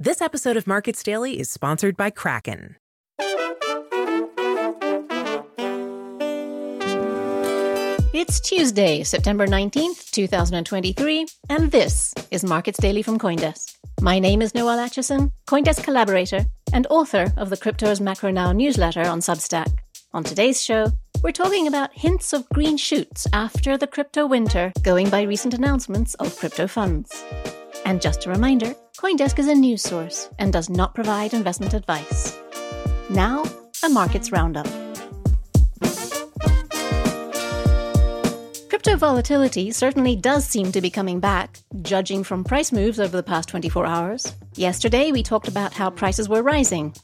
This episode of Markets Daily is sponsored by Kraken. It's Tuesday, September 19th, 2023, and this is Markets Daily from Coindesk. My name is Noelle Acheson, Coindesk collaborator and author of the Crypto's Macro Now newsletter on Substack. On today's show, we're talking about hints of green shoots after the crypto winter, going by recent announcements of crypto funds. And just a reminder Coindesk is a news source and does not provide investment advice. Now, a markets roundup. Crypto volatility certainly does seem to be coming back, judging from price moves over the past 24 hours. Yesterday, we talked about how prices were rising.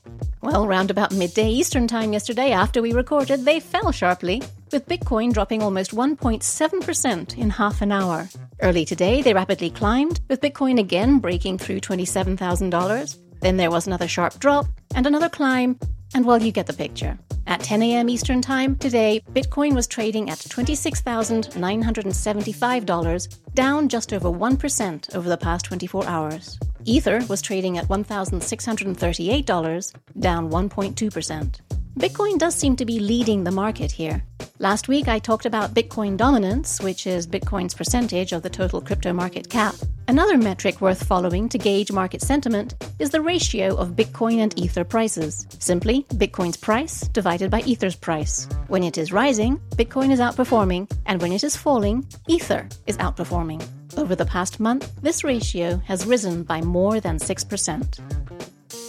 Well, round about midday Eastern Time yesterday, after we recorded, they fell sharply, with Bitcoin dropping almost 1.7% in half an hour. Early today, they rapidly climbed, with Bitcoin again breaking through $27,000. Then there was another sharp drop, and another climb, and well, you get the picture. At 10 a.m. Eastern Time today, Bitcoin was trading at $26,975, down just over 1% over the past 24 hours. Ether was trading at $1,638, down 1.2%. Bitcoin does seem to be leading the market here. Last week, I talked about Bitcoin dominance, which is Bitcoin's percentage of the total crypto market cap. Another metric worth following to gauge market sentiment is the ratio of Bitcoin and Ether prices. Simply, Bitcoin's price divided by Ether's price. When it is rising, Bitcoin is outperforming, and when it is falling, Ether is outperforming. Over the past month, this ratio has risen by more than 6%.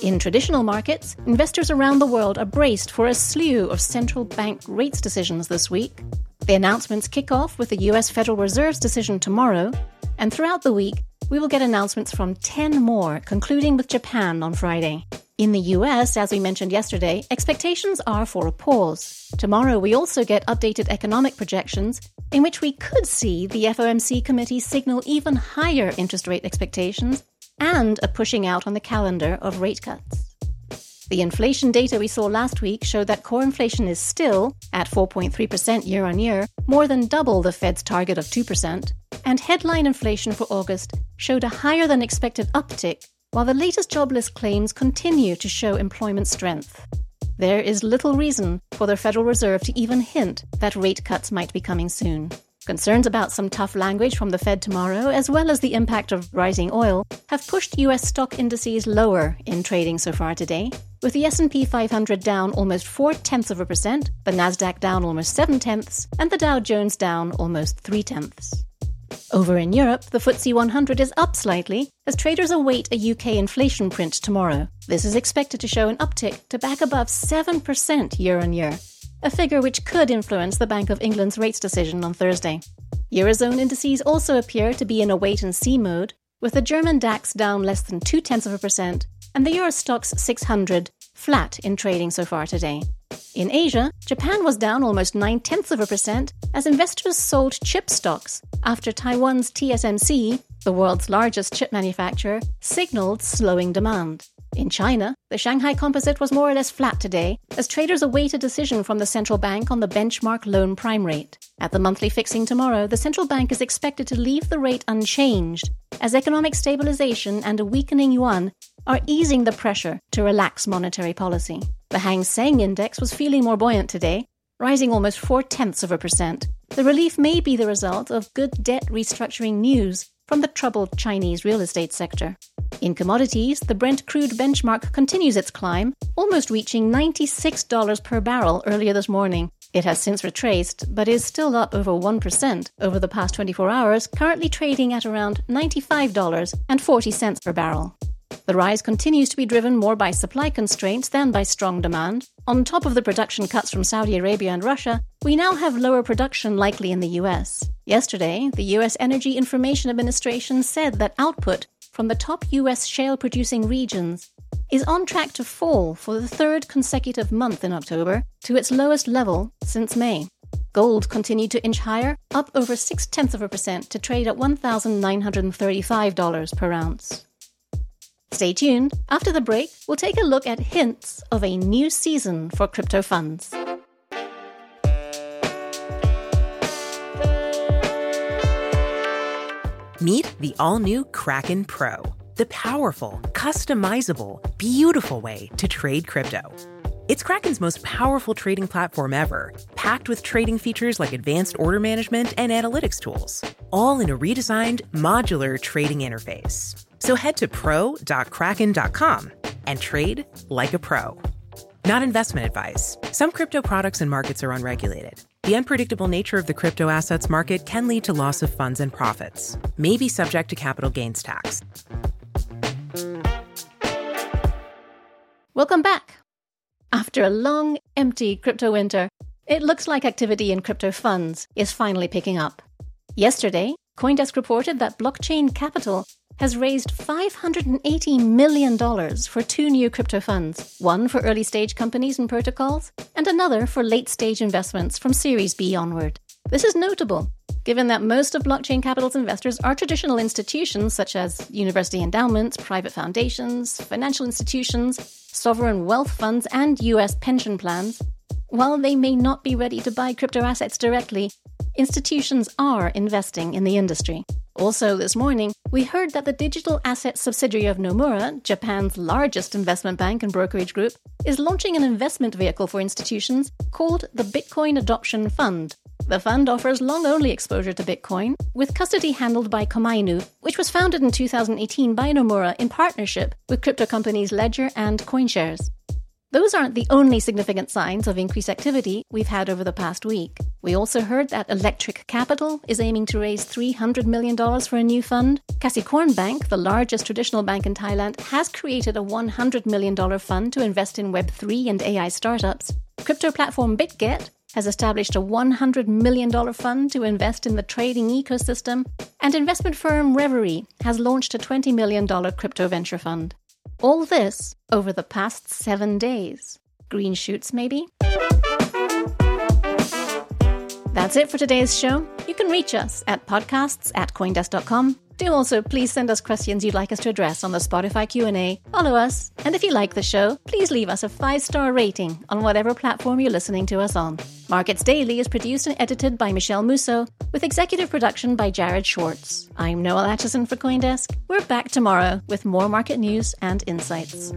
In traditional markets, investors around the world are braced for a slew of central bank rates decisions this week. The announcements kick off with the US Federal Reserve's decision tomorrow, and throughout the week, we will get announcements from 10 more, concluding with Japan on Friday. In the US, as we mentioned yesterday, expectations are for a pause. Tomorrow, we also get updated economic projections in which we could see the FOMC committee signal even higher interest rate expectations and a pushing out on the calendar of rate cuts. The inflation data we saw last week showed that core inflation is still, at 4.3% year on year, more than double the Fed's target of 2%, and headline inflation for August showed a higher than expected uptick, while the latest jobless claims continue to show employment strength. There is little reason for the Federal Reserve to even hint that rate cuts might be coming soon. Concerns about some tough language from the Fed tomorrow, as well as the impact of rising oil, have pushed US stock indices lower in trading so far today, with the S&P 500 down almost 4 tenths of a percent, the Nasdaq down almost 7 tenths, and the Dow Jones down almost 3 tenths. Over in Europe, the FTSE 100 is up slightly as traders await a UK inflation print tomorrow. This is expected to show an uptick to back above 7% year on year, a figure which could influence the Bank of England's rates decision on Thursday. Eurozone indices also appear to be in a wait and see mode, with the German DAX down less than two tenths of a percent and the Euro Stoxx 600 flat in trading so far today. In Asia, Japan was down almost nine tenths of a percent as investors sold chip stocks after Taiwan's TSMC, the world's largest chip manufacturer, signaled slowing demand. In China, the Shanghai Composite was more or less flat today as traders await a decision from the central bank on the benchmark loan prime rate. At the monthly fixing tomorrow, the central bank is expected to leave the rate unchanged as economic stabilization and a weakening yuan are easing the pressure to relax monetary policy. The Hang Seng index was feeling more buoyant today, rising almost four tenths of a percent. The relief may be the result of good debt restructuring news from the troubled Chinese real estate sector. In commodities, the Brent crude benchmark continues its climb, almost reaching $96 per barrel earlier this morning. It has since retraced, but is still up over 1% over the past 24 hours, currently trading at around $95.40 per barrel. The rise continues to be driven more by supply constraints than by strong demand. On top of the production cuts from Saudi Arabia and Russia, we now have lower production likely in the US. Yesterday, the US Energy Information Administration said that output from the top US shale producing regions is on track to fall for the third consecutive month in October to its lowest level since May. Gold continued to inch higher, up over six tenths of a percent to trade at $1,935 per ounce. Stay tuned. After the break, we'll take a look at hints of a new season for crypto funds. Meet the all new Kraken Pro, the powerful, customizable, beautiful way to trade crypto. It's Kraken's most powerful trading platform ever, packed with trading features like advanced order management and analytics tools, all in a redesigned, modular trading interface. So head to pro.kraken.com and trade like a pro. Not investment advice. Some crypto products and markets are unregulated. The unpredictable nature of the crypto assets market can lead to loss of funds and profits, may be subject to capital gains tax. Welcome back. After a long, empty crypto winter, it looks like activity in crypto funds is finally picking up. Yesterday, Coindesk reported that Blockchain Capital has raised $580 million for two new crypto funds one for early stage companies and protocols, and another for late stage investments from Series B onward. This is notable, given that most of blockchain capital's investors are traditional institutions such as university endowments, private foundations, financial institutions, sovereign wealth funds, and US pension plans. While they may not be ready to buy crypto assets directly, institutions are investing in the industry. Also, this morning, we heard that the digital asset subsidiary of Nomura, Japan's largest investment bank and brokerage group, is launching an investment vehicle for institutions called the Bitcoin Adoption Fund. The fund offers long only exposure to Bitcoin, with custody handled by Komainu, which was founded in 2018 by Nomura in partnership with crypto companies Ledger and CoinShares. Those aren't the only significant signs of increased activity we've had over the past week. We also heard that Electric Capital is aiming to raise $300 million for a new fund. Kasikorn Bank, the largest traditional bank in Thailand, has created a $100 million fund to invest in Web3 and AI startups. Crypto platform BitGet has established a $100 million fund to invest in the trading ecosystem, and investment firm Reverie has launched a $20 million crypto venture fund. All this over the past seven days. Green shoots, maybe? That's it for today's show. You can reach us at podcasts at coindesk.com. Do also please send us questions you'd like us to address on the Spotify Q&A. Follow us, and if you like the show, please leave us a five-star rating on whatever platform you're listening to us on. Markets Daily is produced and edited by Michelle Musso, with executive production by Jared Schwartz. I'm Noelle Acheson for Coindesk. We're back tomorrow with more market news and insights.